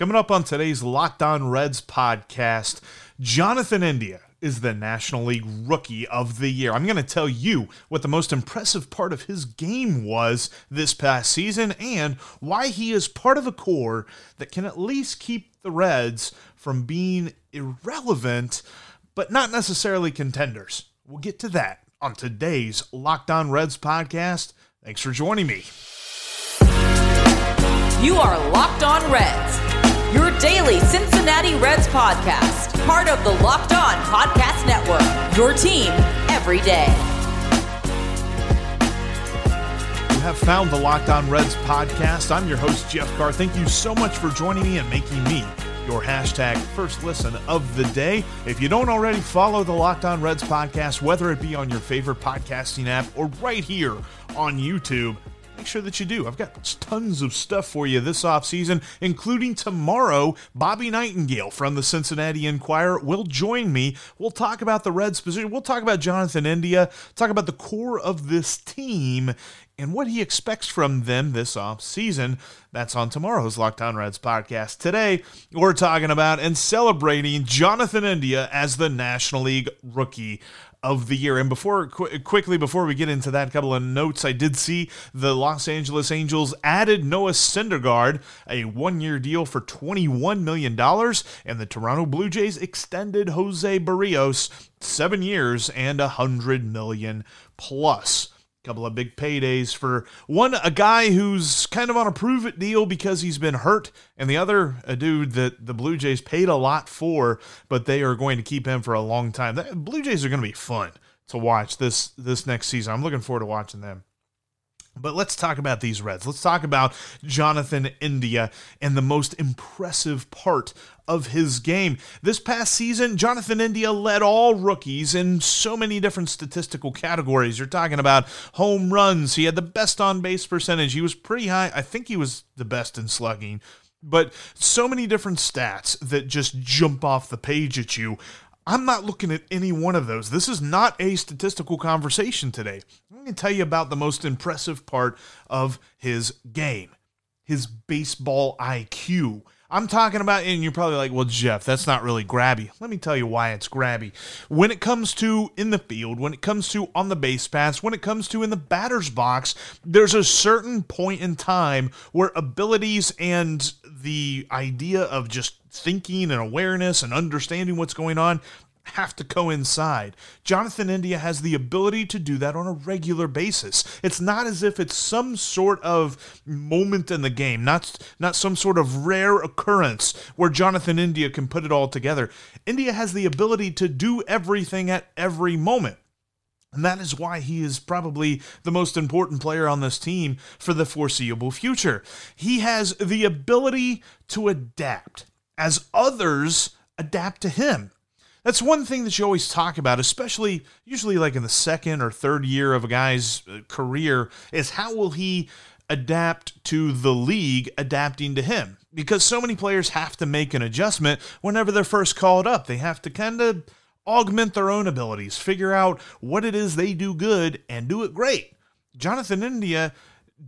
Coming up on today's Locked On Reds podcast, Jonathan India is the National League Rookie of the Year. I'm going to tell you what the most impressive part of his game was this past season and why he is part of a core that can at least keep the Reds from being irrelevant, but not necessarily contenders. We'll get to that on today's Locked On Reds podcast. Thanks for joining me. You are Locked On Reds your daily Cincinnati Reds podcast, part of the Locked On Podcast Network. Your team every day. You have found the Locked On Reds podcast. I'm your host, Jeff Carr. Thank you so much for joining me and making me your hashtag first listen of the day. If you don't already follow the Locked On Reds podcast, whether it be on your favorite podcasting app or right here on YouTube, make sure that you do. I've got tons of stuff for you this off season, including tomorrow. Bobby Nightengale from the Cincinnati Enquirer will join me. We'll talk about the Reds position. We'll talk about Jonathan India, talk about the core of this team and what he expects from them this off season. That's on tomorrow's Locked On Reds podcast. Today, we're talking about and celebrating Jonathan India as the National League Rookie of the year. And before qu- quickly before we get into that, couple of notes. I did see the Los Angeles Angels added Noah Syndergaard a one-year deal for twenty-one million dollars, and the Toronto Blue Jays extended Jose Berrios seven years and a hundred million plus couple of big paydays for one a guy who's kind of on a prove it deal because he's been hurt and the other a dude that the blue jays paid a lot for but they are going to keep him for a long time. The blue jays are going to be fun to watch this this next season. I'm looking forward to watching them but let's talk about these Reds. Let's talk about Jonathan India and the most impressive part of his game. This past season, Jonathan India led all rookies in so many different statistical categories. You're talking about home runs. He had the best on base percentage. He was pretty high. I think he was the best in slugging. But so many different stats that just jump off the page at you. I'm not looking at any one of those. This is not a statistical conversation today. Going to tell you about the most impressive part of his game his baseball IQ. I'm talking about, and you're probably like, well, Jeff, that's not really grabby. Let me tell you why it's grabby. When it comes to in the field, when it comes to on the base paths, when it comes to in the batter's box, there's a certain point in time where abilities and the idea of just thinking and awareness and understanding what's going on have to coincide. Jonathan India has the ability to do that on a regular basis. It's not as if it's some sort of moment in the game, not not some sort of rare occurrence where Jonathan India can put it all together. India has the ability to do everything at every moment. And that is why he is probably the most important player on this team for the foreseeable future. He has the ability to adapt as others adapt to him. That's one thing that you always talk about, especially usually like in the second or third year of a guy's uh, career, is how will he adapt to the league adapting to him? Because so many players have to make an adjustment whenever they're first called up. They have to kind of augment their own abilities, figure out what it is they do good, and do it great. Jonathan India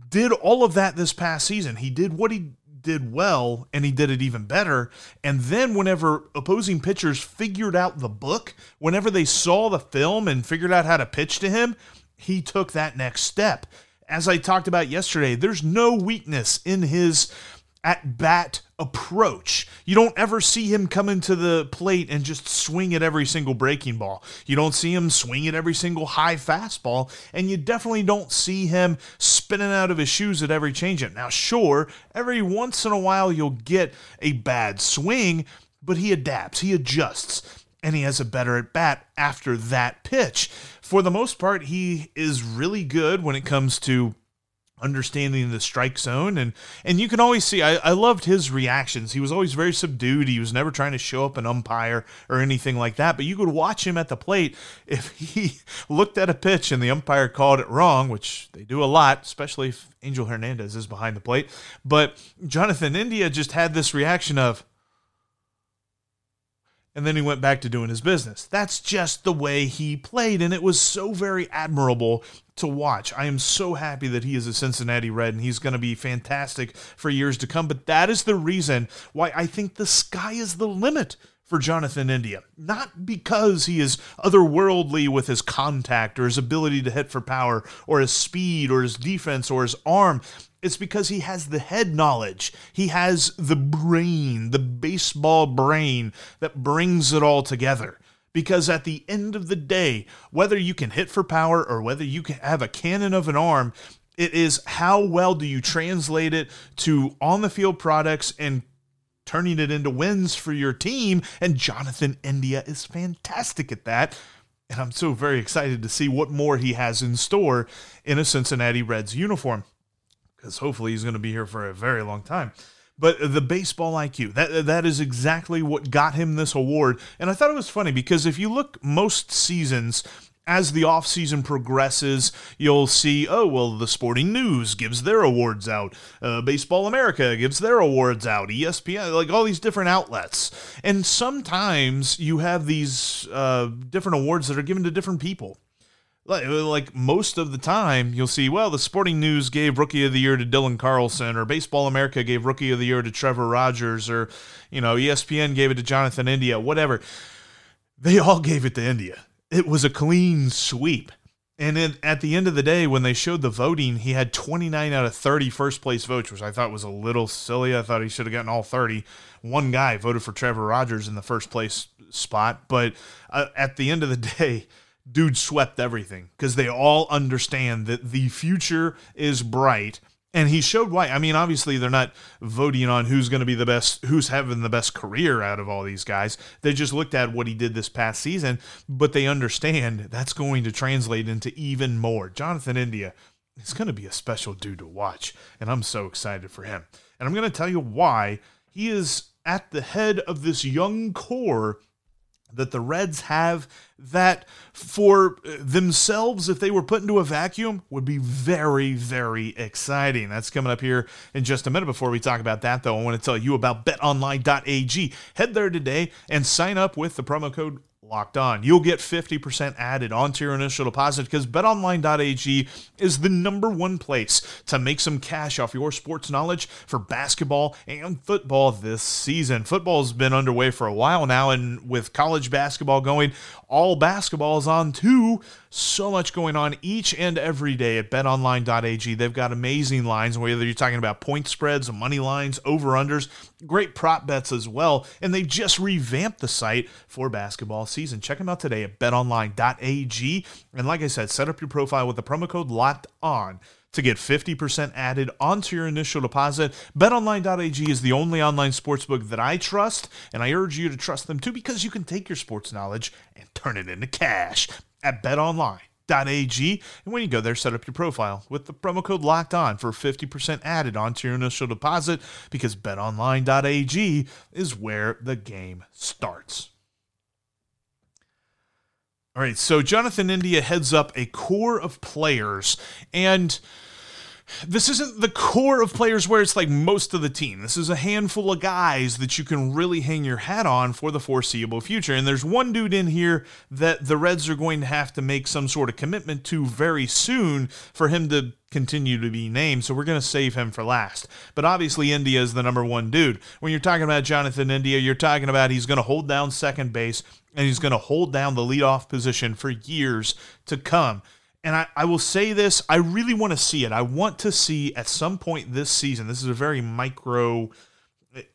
did all of that this past season. He did what he did well and he did it even better. And then, whenever opposing pitchers figured out the book, whenever they saw the film and figured out how to pitch to him, he took that next step. As I talked about yesterday, there's no weakness in his at bat approach. You don't ever see him come into the plate and just swing at every single breaking ball. You don't see him swing at every single high fastball, and you definitely don't see him spinning out of his shoes at every changeup. Now, sure, every once in a while you'll get a bad swing, but he adapts, he adjusts, and he has a better at bat after that pitch. For the most part, he is really good when it comes to understanding the strike zone. And and you can always see I, I loved his reactions. He was always very subdued. He was never trying to show up an umpire or anything like that. But you could watch him at the plate. If he looked at a pitch and the umpire called it wrong which they do a lot especially if angel hernandez is behind the plate. But jonathan india just had this reaction of and then he went back to doing his business. That's just the way he played, and it was so very admirable to watch. I am so happy that he is a Cincinnati Red and he's going to be fantastic for years to come. But that is the reason why I think the sky is the limit for Jonathan India. Not because he is otherworldly with his contact or his ability to hit for power or his speed or his defense or his arm. It's because he has the head knowledge. He has the brain, the baseball brain that brings it all together. Because at the end of the day, whether you can hit for power or whether you can have a cannon of an arm, it is how well do you translate it to on the field products and turning it into wins for your team. And Jonathan India is fantastic at that. And I'm so very excited to see what more he has in store in a Cincinnati Reds uniform because hopefully he's going to be here for a very long time. But the baseball IQ, that that is exactly what got him this award. And I thought it was funny because if you look most seasons, as the offseason progresses, you'll see, oh, well, the Sporting News gives their awards out. Uh, Baseball America gives their awards out. ESPN, like all these different outlets. And sometimes you have these uh, different awards that are given to different people like, like most of the time, you'll see, well, the Sporting News gave Rookie of the Year to Dylan Carlson, or Baseball America gave Rookie of the Year to Trevor Rogers, or, you know, ESPN gave it to Jonathan India, whatever. They all gave it to India. It was a clean sweep. And at the end of the day, when they showed the voting, he had 29 out of 30 first place votes, which I thought was a little silly. I thought he should have gotten all 30. One guy voted for Trevor Rogers in the first place spot. But uh, at the end of the day, dude swept everything because they all understand that the future is bright. And he showed why. I mean, obviously, they're not voting on who's going to be the best, who's having the best career out of all these guys. They just looked at what he did this past season, but they understand that's going to translate into even more. Jonathan India is going to be a special dude to watch, and I'm so excited for him. And I'm going to tell you why he is at the head of this young core that the Reds have that for themselves, if they were put into a vacuum, would be very, very exciting. That's coming up here in just a minute. Before we talk about that, though, I want to tell you about betonline.ag. Head there today and sign up with the promo code locked on. You'll get 50% added onto your initial deposit because betonline.ag is the number one place to make some cash off your sports knowledge for basketball and football this season. Football's been underway for a while now, and with college basketball going, all basketball is on too. So much going on each and every day at betonline.ag. They've got amazing lines, whether you're talking about point spreads, money lines, over unders, great prop bets as well. And they just revamped the site for basketball season. Check them out today at betonline.ag. And like I said, set up your profile with the promo code locked on to get 50% added onto your initial deposit. BetOnline.ag is the only online sportsbook that I trust, and I urge you to trust them too because you can take your sports knowledge and turn it into cash at betonline.ag. And when you go there, set up your profile with the promo code locked on for 50% added onto your initial deposit because betonline.ag is where the game starts. All right, so Jonathan India heads up a core of players, and this isn't the core of players where it's like most of the team. This is a handful of guys that you can really hang your hat on for the foreseeable future. And there's one dude in here that the Reds are going to have to make some sort of commitment to very soon for him to continue to be named. So we're going to save him for last. But obviously, India is the number one dude. When you're talking about Jonathan India, you're talking about he's going to hold down second base and he's going to hold down the leadoff position for years to come and I, I will say this, I really want to see it. I want to see at some point this season, this is a very micro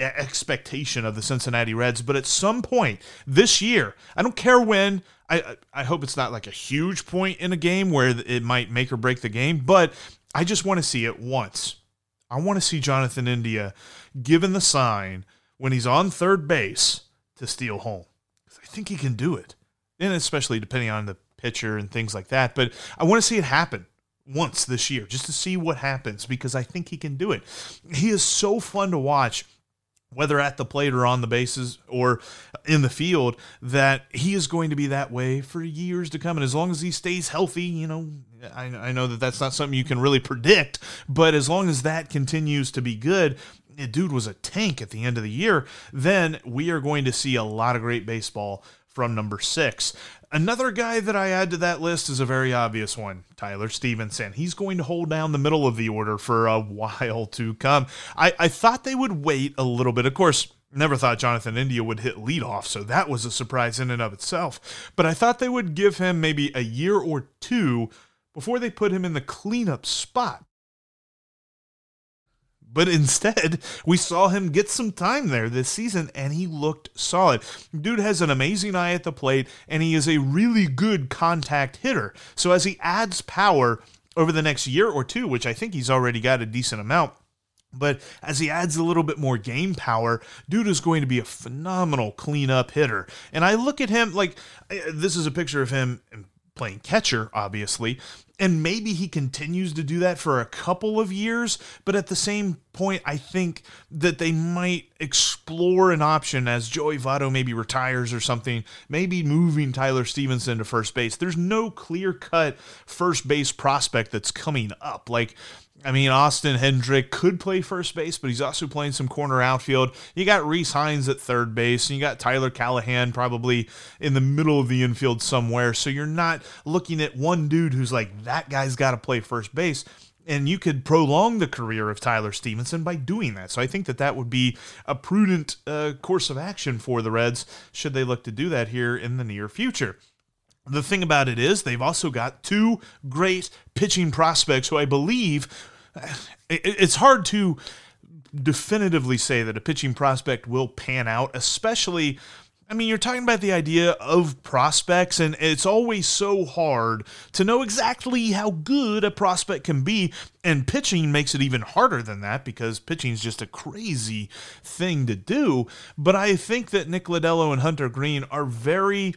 expectation of the Cincinnati Reds, but at some point this year, I don't care when, I I hope it's not like a huge point in a game where it might make or break the game, but I just want to see it once. I want to see Jonathan India given the sign when he's on third base to steal home. I think he can do it. And especially depending on the pitcher and things like that. But I want to see it happen once this year just to see what happens because I think he can do it. He is so fun to watch whether at the plate or on the bases or in the field, that he is going to be that way for years to come. And as long as he stays healthy, you know, I, I know that that's not something you can really predict, but as long as that continues to be good, dude was a tank at the end of the year, then we are going to see a lot of great baseball from number six. Another guy that I add to that list is a very obvious one Tyler Stephenson. He's going to hold down the middle of the order for a while to come. I, I thought they would wait a little bit. Of course, Never thought Jonathan India would hit leadoff, so that was a surprise in and of itself. But I thought they would give him maybe a year or two before they put him in the cleanup spot. But instead, we saw him get some time there this season and he looked solid. Dude has an amazing eye at the plate and he is a really good contact hitter. So as he adds power over the next year or two, which I think he's already got a decent amount, but as he adds a little bit more game power, dude is going to be a phenomenal cleanup hitter. And I look at him like this is a picture of him playing catcher, obviously, and maybe he continues to do that for a couple of years. But at the same point, I think that they might explore an option as Joey Votto maybe retires or something, maybe moving Tyler Stephenson to first base. There's no clear cut first base prospect that's coming up. Like, I mean, Austin Hendrick could play first base, but he's also playing some corner outfield. You got Rece Hinds at third base, and you got Tyler Callihan probably in the middle of the infield somewhere. So you're not looking at one dude who's like, that guy's got to play first base. And you could prolong the career of Tyler Stephenson by doing that. So I think that that would be a prudent uh, course of action for the Reds should they look to do that here in the near future. The thing about it is, they've also got two great pitching prospects who I believe eh, it's hard to definitively say that a pitching prospect will pan out, especially. I mean, you're talking about the idea of prospects, and it's always so hard to know exactly how good a prospect can be. And pitching makes it even harder than that because pitching is just a crazy thing to do. But I think that Nick Lodolo and Hunter Greene are very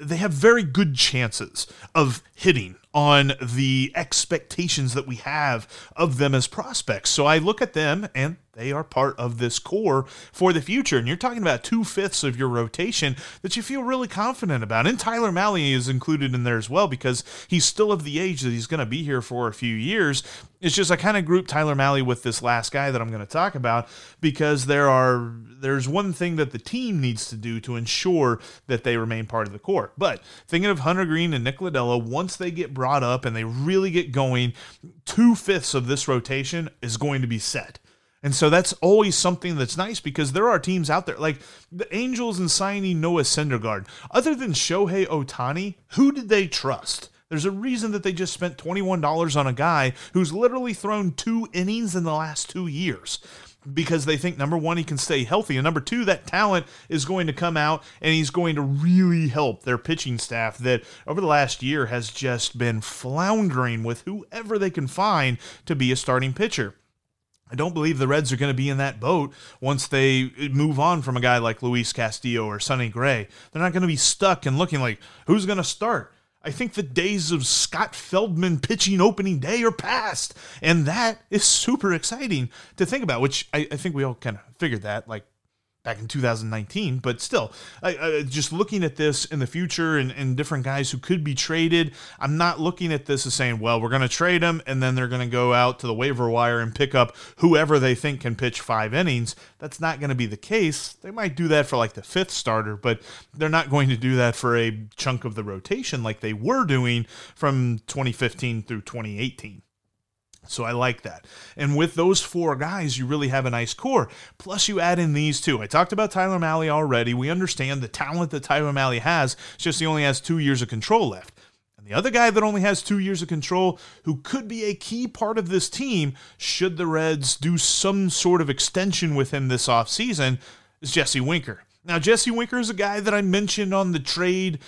they have very good chances of hitting on the expectations that we have of them as prospects. So I look at them and they are part of this core for the future. And you're talking about two fifths of your rotation that you feel really confident about. And Tyler Mahle is included in there as well because he's still of the age that he's going to be here for a few years. It's just I kind of grouped Tyler Mahle with this last guy that I'm going to talk about because there are there's one thing that the team needs to do to ensure that they remain part of the core. But thinking of Hunter Greene and Nick once they get brought up and they really get going, two fifths of this rotation is going to be set. And so that's always something that's nice because there are teams out there like the Angels and signing Noah Syndergaard. Other than Shohei Ohtani, who did they trust? There's a reason that they just spent $21 on a guy who's literally thrown two innings in the last two years because they think number one, he can stay healthy, and number two, that talent is going to come out and he's going to really help their pitching staff that over the last year has just been floundering with whoever they can find to be a starting pitcher. I don't believe the Reds are going to be in that boat once they move on from a guy like Luis Castillo or Sonny Gray. They're not going to be stuck and looking like who's going to start. I think the days of Scott Feldman pitching opening day are past. And that is super exciting to think about, which I, I think we all kind of figured that like back in 2019. But still, I, I, just looking at this in the future and, and different guys who could be traded, I'm not looking at this as saying, well, we're going to trade them and then they're going to go out to the waiver wire and pick up whoever they think can pitch five innings. That's not going to be the case. They might do that for like the fifth starter, but they're not going to do that for a chunk of the rotation like they were doing from 2015 through 2018. So I like that. And with those four guys, you really have a nice core. Plus, you add in these two. I talked about Tyler Mahle already. We understand the talent that Tyler Mahle has, it's just he only has two years of control left. And the other guy that only has two years of control, who could be a key part of this team, should the Reds do some sort of extension with him this offseason, is Jesse Winker. Now, Jesse Winker is a guy that I mentioned on the trade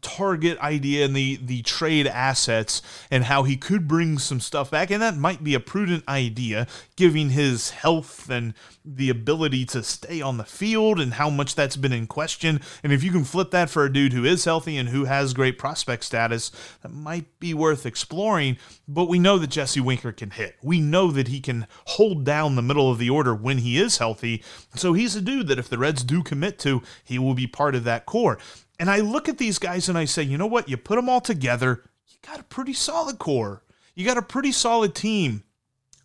target idea and the the trade assets and how he could bring some stuff back, and that might be a prudent idea, given his health and the ability to stay on the field and how much that's been in question. And if you can flip that for a dude who is healthy and who has great prospect status, that might be worth exploring. But we know that Jesse Winker can hit. We know that he can hold down the middle of the order when he is healthy. So he's a dude that if the Reds do commit to, he will be part of that core. And I look at these guys and I say, you know what? You put them all together, you got a pretty solid core. You got a pretty solid team.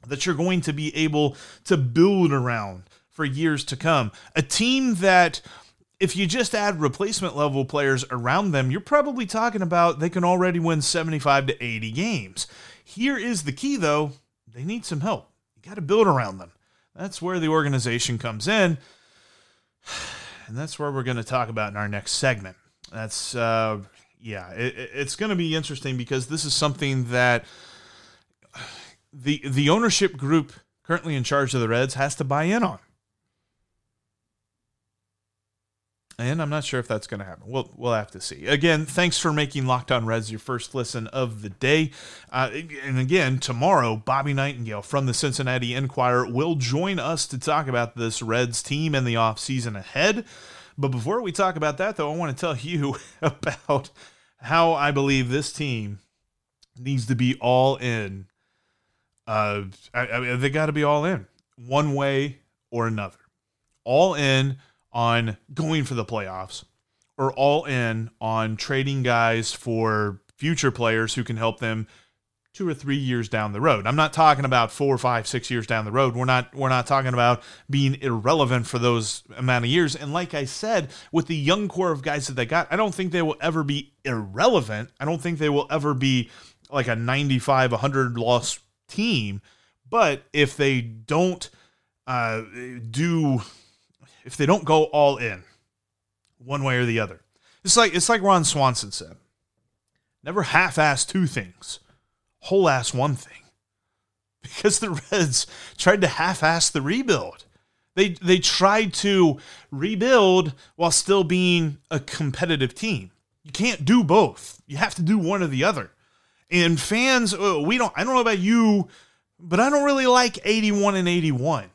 that you're going to be able to build around for years to come. A team that if you just add replacement level players around them, you're probably talking about they can already win 75 to 80 games. Here is the key though, they need some help. You got to build around them. That's where the organization comes in. And that's where we're going to talk about in our next segment. That's uh yeah, it, it's going to be interesting because this is something that the the ownership group currently in charge of the Reds has to buy in on. And I'm not sure if that's going to happen. We'll we'll have to see. Again, thanks for making Locked On Reds your first listen of the day. Uh, and again, tomorrow, Bobby Nightengale from the Cincinnati Enquirer will join us to talk about this Reds team and the offseason ahead. But before we talk about that, though, I want to tell you about how I believe this team needs to be all in. Uh, I, I they got to be all in one way or another. All in on going for the playoffs or all in on trading guys for future players who can help them two or three years down the road. I'm not talking about four, five, six years down the road. We're not we're not talking about being irrelevant for those amount of years. And like I said, with the young core of guys that they got, I don't think they will ever be irrelevant. I don't think they will ever be like a 95, 100 loss team. But if they don't uh, do if they don't go all in, one way or the other. It's like it's like Ron Swanson said. Never half-ass two things, whole-ass one thing. Because the Reds tried to half-ass the rebuild. They they tried to rebuild while still being a competitive team. You can't do both. You have to do one or the other. And fans, uh, we don't. I don't know about you, but I don't really like 81 and 81.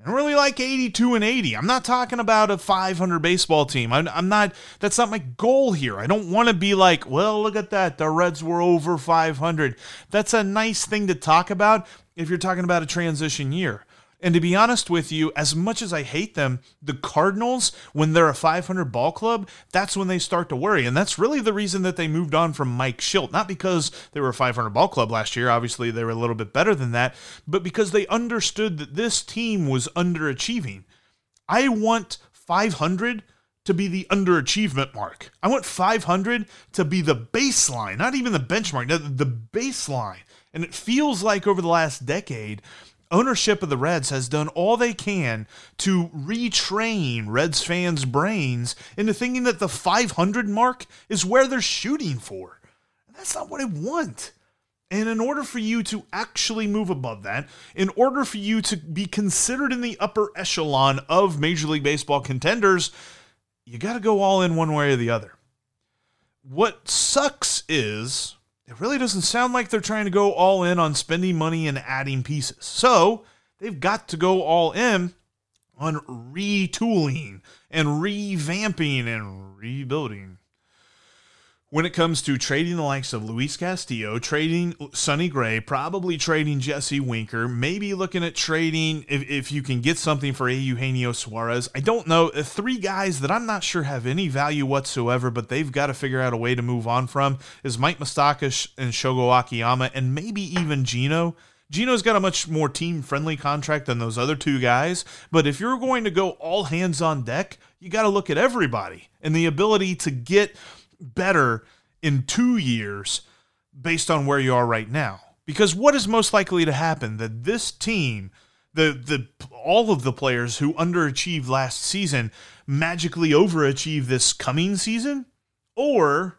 I don't really like 82 and 80. I'm not talking about a 500 baseball team. I'm, I'm not, that's not my goal here. I don't want to be like, well, look at that. The Reds were over 500. That's a nice thing to talk about if you're talking about a transition year. And to be honest with you, as much as I hate them, the Cardinals, when they're a 500 ball club, that's when they start to worry. And that's really the reason that they moved on from Mike Shildt. Not because they were a 500 ball club last year, obviously they were a little bit better than that, but because they understood that this team was underachieving. I want 500 to be the underachievement mark. I want 500 to be the baseline, not even the benchmark, the baseline. And it feels like over the last decade, ownership of the Reds has done all they can to retrain Reds fans' brains into thinking that the 500 mark is where they're shooting for. And that's not what I want. And in order for you to actually move above that, in order for you to be considered in the upper echelon of Major League Baseball contenders, you got to go all in one way or the other. What sucks is it really doesn't sound like they're trying to go all in on spending money and adding pieces. So they've got to go all in on retooling and revamping and rebuilding when it comes to trading the likes of Luis Castillo, trading Sonny Gray, probably trading Jesse Winker, maybe looking at trading if, if you can get something for Eugenio Suarez. I don't know. Uh, three guys that I'm not sure have any value whatsoever, but they've got to figure out a way to move on from is Mike Moustakas and Shogo Akiyama, and maybe even Gino. Gino's got a much more team friendly contract than those other two guys, but if you're going to go all hands on deck, you got to look at everybody and the ability to get better in two years based on where you are right now. Because what is most likely to happen that this team, the the all of the players who underachieved last season magically overachieve this coming season, or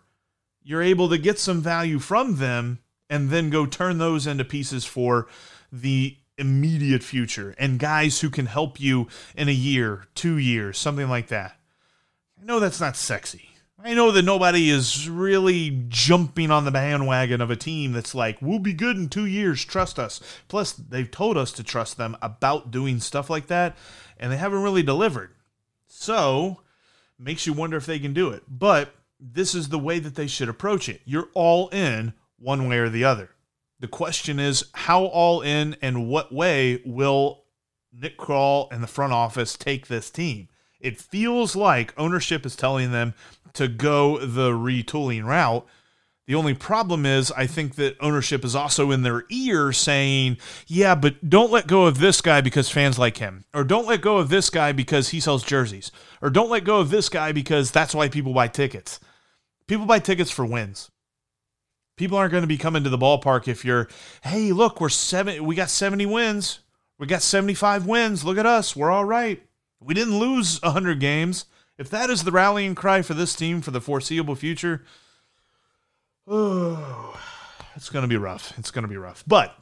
you're able to get some value from them and then go turn those into pieces for the immediate future and guys who can help you in a year, two years, something like that. I know that's not sexy. I know that nobody is really jumping on the bandwagon of a team that's like, we'll be good in two years, trust us. Plus, they've told us to trust them about doing stuff like that, and they haven't really delivered. So, makes you wonder if they can do it. But this is the way that they should approach it. You're all in one way or the other. The question is, how all in and what way will Nick Krall and the front office take this team? It feels like ownership is telling them to go the retooling route. The only problem is, I think that ownership is also in their ear saying, yeah, but don't let go of this guy because fans like him. Or don't let go of this guy because he sells jerseys. Or don't let go of this guy because that's why people buy tickets. People buy tickets for wins. People aren't going to be coming to the ballpark if you're, hey, look, we're seven, we got 70 wins. We got 75 wins. Look at us. We're all right. We didn't lose 100 games. If that is the rallying cry for this team for the foreseeable future, oh, it's going to be rough. It's going to be rough. But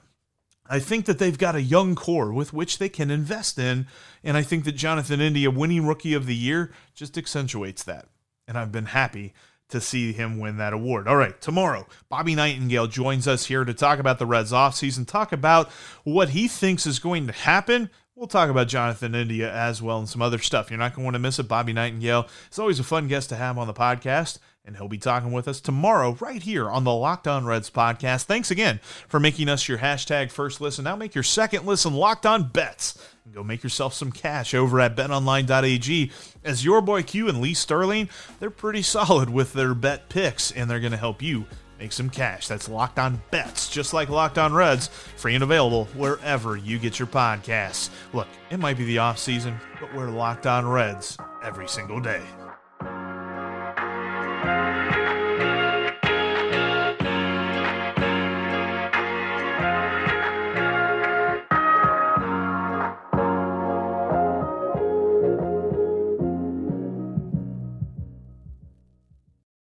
I think that they've got a young core with which they can invest in. And I think that Jonathan India winning Rookie of the Year just accentuates that. And I've been happy to see him win that award. All right, tomorrow, Bobby Nightengale joins us here to talk about the Reds offseason, talk about what he thinks is going to happen. We'll talk about Jonathan India as well and some other stuff. You're not going to want to miss it. Bobby Nightengale is always a fun guest to have on the podcast and he'll be talking with us tomorrow right here on the Locked On Reds podcast. Thanks again for making us your hashtag first listen. Now make your second listen Locked On Bets and go make yourself some cash over at betonline.ag. As your boy Q and Lee Sterling, they're pretty solid with their bet picks and they're going to help you make some cash. That's Locked On Bets, just like Locked On Reds, free and available wherever you get your podcasts. Look, it might be the off season, but we're Locked On Reds every single day.